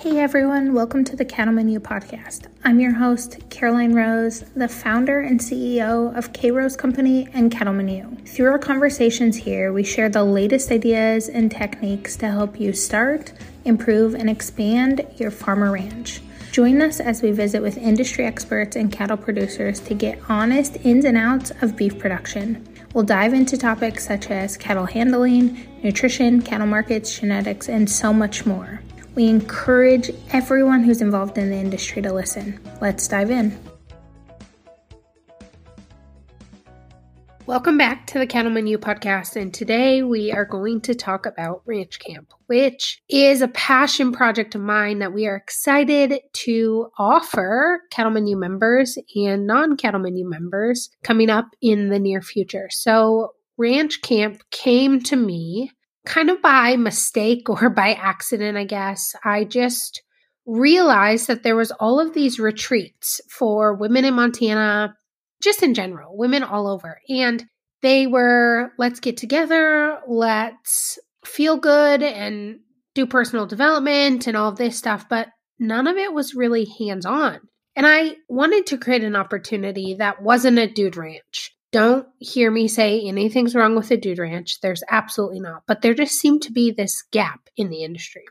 Hey everyone, welcome to the Cattleman U podcast. I'm your host, Karoline Rose, the founder and CEO of KRose Company and Cattleman U. Through our conversations here, we share the latest ideas and techniques to help you start, improve, and expand your farmer ranch. Join us as we visit with industry experts and cattle producers to get honest ins and outs of beef production. We'll dive into topics such as cattle handling, nutrition, cattle markets, genetics, and so much more. We encourage everyone who's involved in the industry to listen. Let's dive in. Welcome back to the Cattle U podcast, and today we are going to talk about Ranch Camp, which is a passion project of mine that we are excited to offer Cattle U members and non Cattle U members coming up in the near future. So, Ranch Camp came to me kind of by mistake or by accident, I guess, I just realized that there was all of these retreats for women in Montana, just in general, women all over. And they were let's get together, let's feel good and do personal development and all this stuff, but none of it was really hands on. And I wanted to create an opportunity that wasn't a dude ranch. Don't hear me say anything's wrong with the Dude Ranch. There's absolutely not. But there just seemed to be this gap in the industry.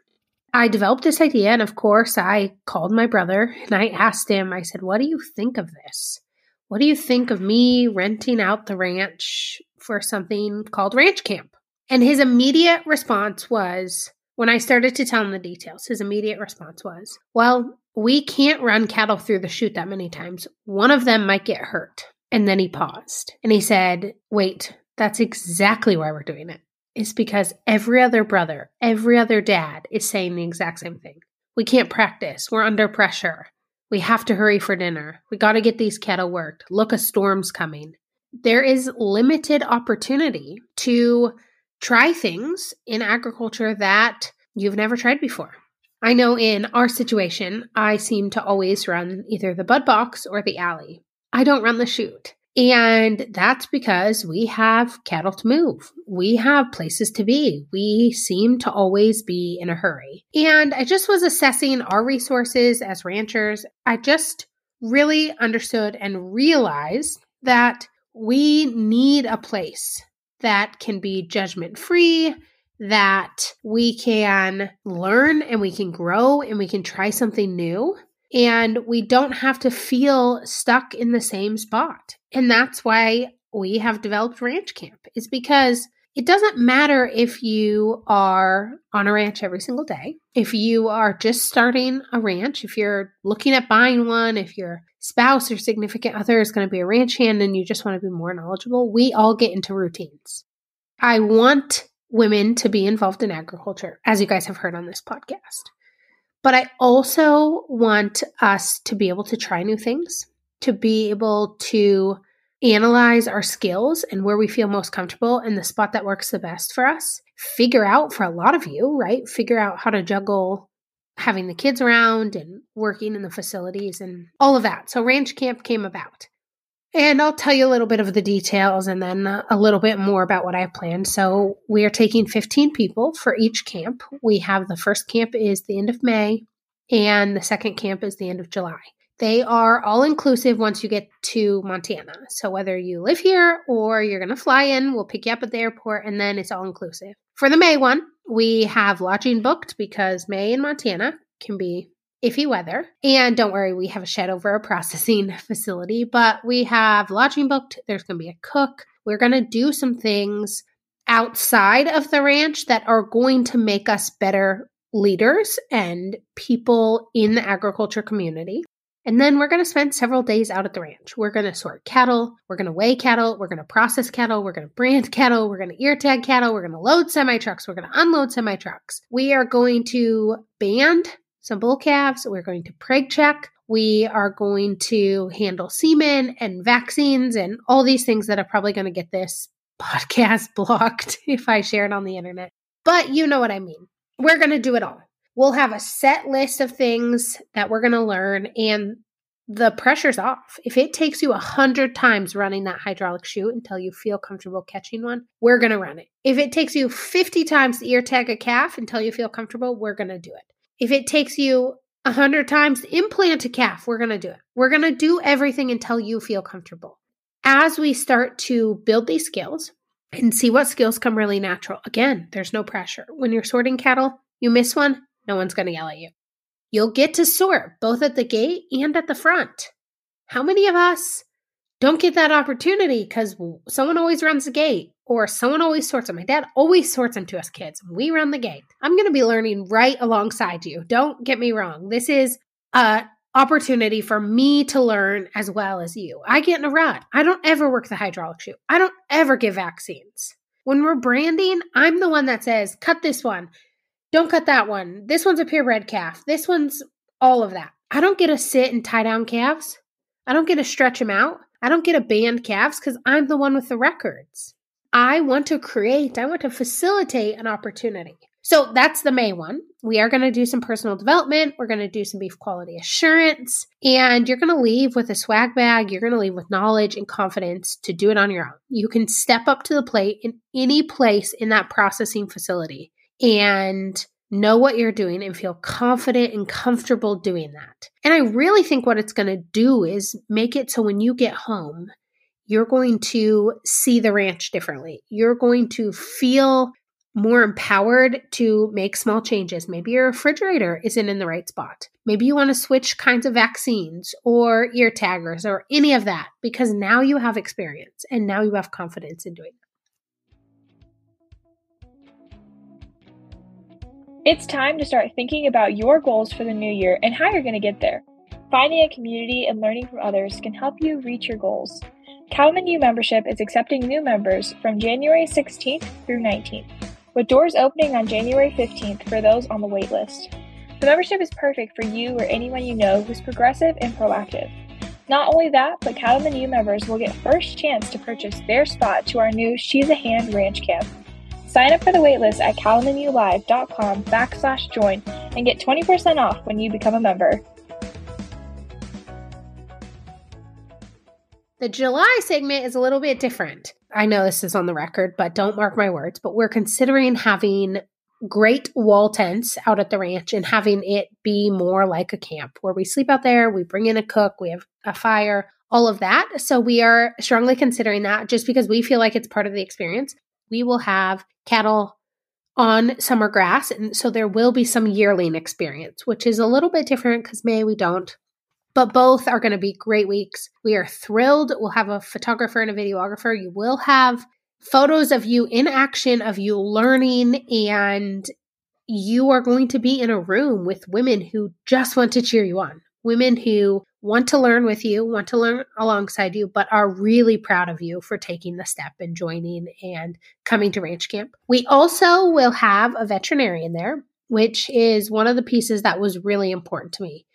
I developed this idea, and of course, I called my brother and I asked him, I said, What do you think of this? What do you think of me renting out the ranch for something called Ranch Camp? And his immediate response was, when I started to tell him the details, his immediate response was, Well, we can't run cattle through the chute that many times. One of them might get hurt. And then he paused and he said, Wait, that's exactly why we're doing it. It's because every other brother, every other dad is saying the exact same thing. We can't practice. We're under pressure. We have to hurry for dinner. We got to get these cattle worked. Look, a storm's coming. There is limited opportunity to try things in agriculture that you've never tried before. I know in our situation, I seem to always run either the bud box or the alley. I don't run the chute. And that's because we have cattle to move. We have places to be. We seem to always be in a hurry. And I just was assessing our resources as ranchers. I just really understood and realized that we need a place that can be judgment free, that we can learn and we can grow and we can try something new and we don't have to feel stuck in the same spot. And that's why we have developed Ranch Camp, is because it doesn't matter if you are on a ranch every single day, if you are just starting a ranch, if you're looking at buying one, if your spouse or significant other is going to be a ranch hand and you just want to be more knowledgeable, we all get into routines. I want women to be involved in agriculture, as you guys have heard on this podcast. But I also want us to be able to try new things, to be able to analyze our skills and where we feel most comfortable and the spot that works the best for us. Figure out for a lot of you, right? Figure out how to juggle having the kids around and working in the facilities and all of that. So Ranch Camp came about. And I'll tell you a little bit of the details and then a little bit more about what I have planned. So, we are taking 15 people for each camp. We have the first camp is the end of May, and the second camp is the end of July. They are all inclusive once you get to Montana. So, whether you live here or you're going to fly in, we'll pick you up at the airport and then it's all inclusive. For the May one, we have lodging booked because May in Montana can be iffy weather. And don't worry, we have a shed over a processing facility, but we have lodging booked. There's going to be a cook. We're going to do some things outside of the ranch that are going to make us better leaders and people in the agriculture community. And then we're going to spend several days out at the ranch. We're going to sort cattle. We're going to weigh cattle. We're going to process cattle. We're going to brand cattle. We're going to ear tag cattle. We're going to load semi trucks. We're going to unload semi trucks. We are going to band some bull calves. We're going to preg check. We are going to handle semen and vaccines and all these things that are probably going to get this podcast blocked if I share it on the internet. But you know what I mean. We're going to do it all. We'll have a set list of things that we're going to learn, and the pressure's off. If it takes you a hundred times running that hydraulic chute until you feel comfortable catching one, we're going to run it. If it takes you 50 times to ear tag a calf until you feel comfortable, we're going to do it. If it takes you a hundred times to implant a calf, we're going to do it. We're going to do everything until you feel comfortable. As we start to build these skills and see what skills come really natural, again, there's no pressure. When you're sorting cattle, you miss one, no one's going to yell at you. You'll get to sort both at the gate and at the front. How many of us don't get that opportunity because someone always runs the gate or someone always sorts them. My dad always sorts them to us kids. We run the gate. I'm going to be learning right alongside you. Don't get me wrong. This is a opportunity for me to learn as well as you. I get in a rut. I don't ever work the hydraulic chute. I don't ever give vaccines. When we're branding, I'm the one that says, cut this one. Don't cut that one. This one's a purebred calf. This one's all of that. I don't get to sit and tie down calves. I don't get to stretch them out. I don't get to band calves because I'm the one with the records. I want to create, I want to facilitate an opportunity. So that's the May one. We are going to do some personal development. We're going to do some beef quality assurance. And you're going to leave with a swag bag. You're going to leave with knowledge and confidence to do it on your own. You can step up to the plate in any place in that processing facility and know what you're doing and feel confident and comfortable doing that. And I really think what it's going to do is make it so when you get home, you're going to see the ranch differently. You're going to feel more empowered to make small changes. Maybe your refrigerator isn't in the right spot. Maybe you want to switch kinds of vaccines or ear taggers or any of that because now you have experience and now you have confidence in doing It's time to start thinking about your goals for the new year and how you're going to get there. Finding a community and learning from others can help you reach your goals. Cattleman U membership is accepting new members from January 16th through 19th, with doors opening on January 15th for those on the waitlist. The membership is perfect for you or anyone you know who's progressive and proactive. Not only that, but Cattleman U members will get first chance to purchase their spot to our new She's a Hand Ranch Camp. Sign up for the waitlist at cattlemanulive.com backslash join and get 20% off when you become a member. The July segment is a little bit different. I know this is on the record, but don't mark my words. But we're considering having great wall tents out at the ranch and having it be more like a camp where we sleep out there, we bring in a cook, we have a fire, all of that. So we are strongly considering that just because we feel like it's part of the experience. We will have cattle on summer grass. And so there will be some yearling experience, which is a little bit different because May we don't. But both are going to be great weeks. We are thrilled. We'll have a photographer and a videographer. You will have photos of you in action, of you learning, and you are going to be in a room with women who just want to cheer you on. Women who want to learn with you, want to learn alongside you, but are really proud of you for taking the step and joining and coming to ranch camp. We also will have a veterinarian there, which is one of the pieces that was really important to me.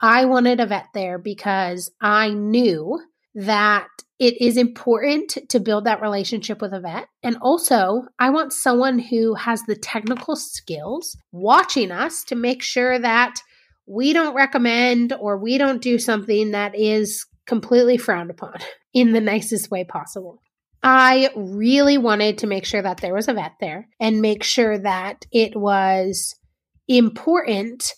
I wanted a vet there because I knew that it is important to build that relationship with a vet. And also, I want someone who has the technical skills watching us to make sure that we don't recommend or we don't do something that is completely frowned upon in the nicest way possible. I really wanted to make sure that there was a vet there and make sure that it was important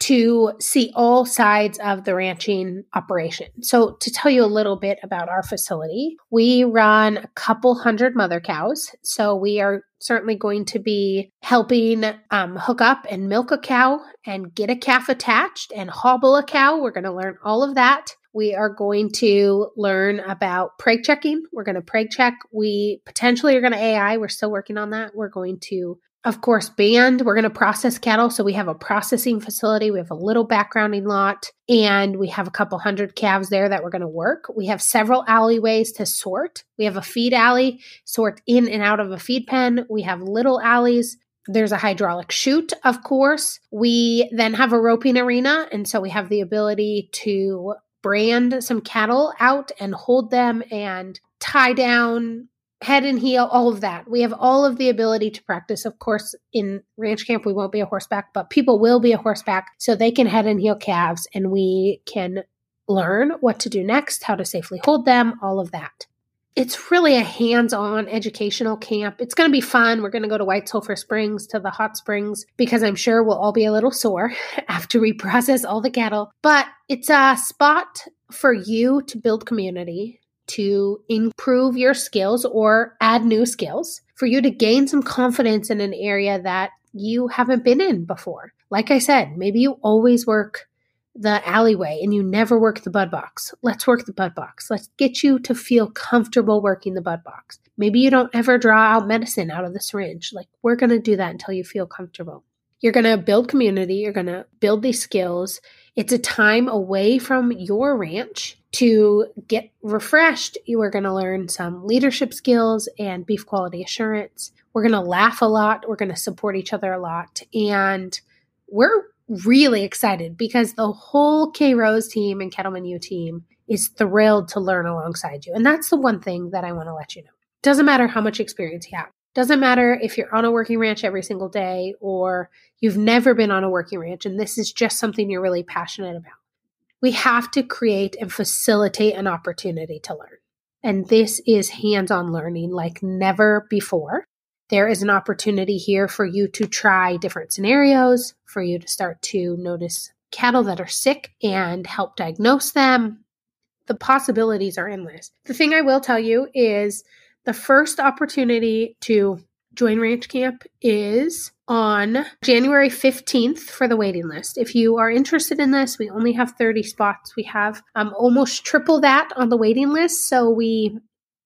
to see all sides of the ranching operation. So, to tell you a little bit about our facility, we run a couple hundred mother cows. So, we are certainly going to be helping um, hook up and milk a cow and get a calf attached and hobble a cow. We're going to learn all of that. We are going to learn about preg checking. We're going to preg check. We potentially are going to AI. We're still working on that. We're going to of course, band. We're going to process cattle. So we have a processing facility. We have a little backgrounding lot and we have a couple hundred calves there that we're going to work. We have several alleyways to sort. We have a feed alley, sort in and out of a feed pen. We have little alleys. There's a hydraulic chute, of course. We then have a roping arena. And so we have the ability to brand some cattle out and hold them and tie down head and heel, all of that. We have all of the ability to practice. Of course, in ranch camp, we won't be a horseback, but people will be a horseback so they can head and heel calves and we can learn what to do next, how to safely hold them, all of that. it's really a hands on educational camp. It's going to be fun. We're going to go to White Sulphur Springs to the hot springs because I'm sure we'll all be a little sore after we process all the cattle. But it's a spot for you to build community, to improve your skills or add new skills, for you to gain some confidence in an area that you haven't been in before. Like I said, maybe you always work the alleyway and you never work the bud box. Let's work the bud box. Let's get you to feel comfortable working the bud box. Maybe you don't ever draw out medicine out of the syringe. Like, we're going to do that until you feel comfortable. You're going to build community, you're going to build these skills. It's a time away from your ranch to get refreshed. You are going to learn some leadership skills and beef quality assurance. We're going to laugh a lot, we're going to support each other a lot. And we're really excited because the whole KRose team and Cattleman U team is thrilled to learn alongside you. And that's the one thing that I want to let you know. Doesn't matter how much experience you have. Doesn't matter if you're on a working ranch every single day or you've never been on a working ranch and this is just something you're really passionate about. We have to create and facilitate an opportunity to learn. And this is hands on learning like never before. There is an opportunity here for you to try different scenarios, for you to start to notice cattle that are sick and help diagnose them. The possibilities are endless. The thing I will tell you is the first opportunity to join Ranch Camp is on January 15th for the waiting list. If you are interested in this, we only have 30 spots. We have um, almost triple that on the waiting list. So we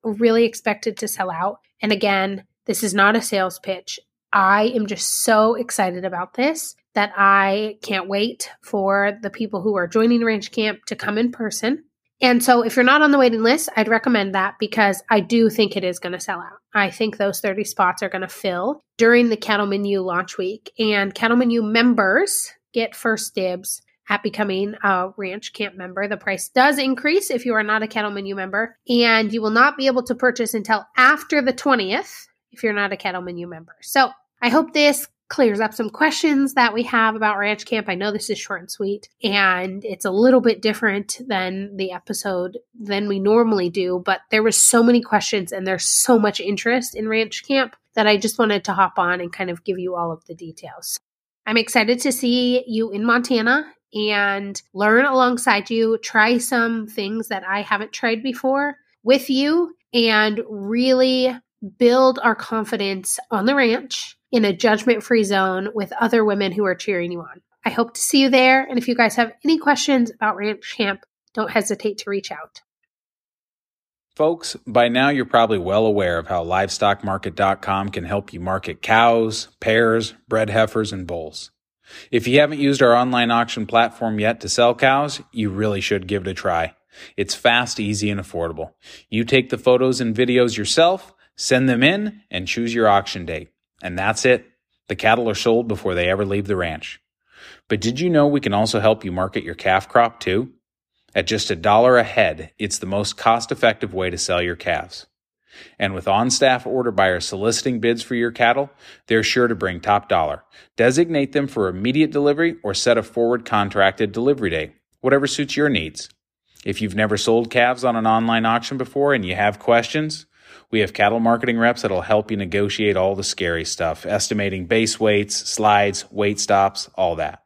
really expected to sell out. And again, this is not a sales pitch. I am just so excited about this that I can't wait for the people who are joining Ranch Camp to come in person. And so, if you're not on the waiting list, I'd recommend that because I do think it is going to sell out. I think those 30 spots are going to fill during the Cattleman U launch week. And Cattleman U members get first dibs at becoming a ranch camp member. The price does increase if you are not a Cattleman U member, and you will not be able to purchase until after the 20th if you're not a Cattleman U member. So I hope this clears up some questions that we have about Ranch Camp. I know this is short and sweet, and it's a little bit different than the episode than we normally do, but there was so many questions and there's so much interest in Ranch Camp that I just wanted to hop on and kind of give you all of the details. I'm excited to see you in Montana and learn alongside you, try some things that I haven't tried before with you, and really build our confidence on the ranch in a judgment free zone with other women who are cheering you on. I hope to see you there. And if you guys have any questions about Ranch Camp, don't hesitate to reach out. Folks, by now you're probably well aware of how livestockmarket.com can help you market cows, pairs, bred heifers, and bulls. If you haven't used our online auction platform yet to sell cows, you really should give it a try. It's fast, easy, and affordable. You take the photos and videos yourself Send them in and choose your auction date. And that's it. The cattle are sold before they ever leave the ranch. But did you know we can also help you market your calf crop too? At just a dollar a head, it's the most cost effective way to sell your calves. And with on staff order buyers soliciting bids for your cattle, they're sure to bring top dollar. Designate them for immediate delivery or set a forward contracted delivery date, whatever suits your needs. If you've never sold calves on an online auction before and you have questions, we have cattle marketing reps that'll help you negotiate all the scary stuff, estimating base weights, slides, weight stops, all that.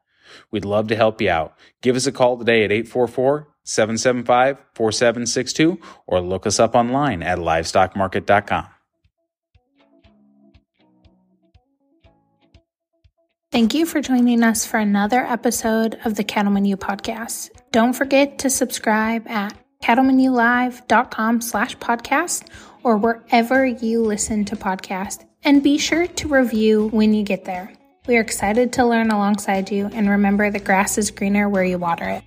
We'd love to help you out. Give us a call today at 844 775 4762 or look us up online at livestockmarket.com. Thank you for joining us for another episode of the Cattleman U podcast. Don't forget to subscribe at cattlemanulive.com slash podcast or wherever you listen to podcasts. And be sure to review when you get there. We are excited to learn alongside you and remember the grass is greener where you water it.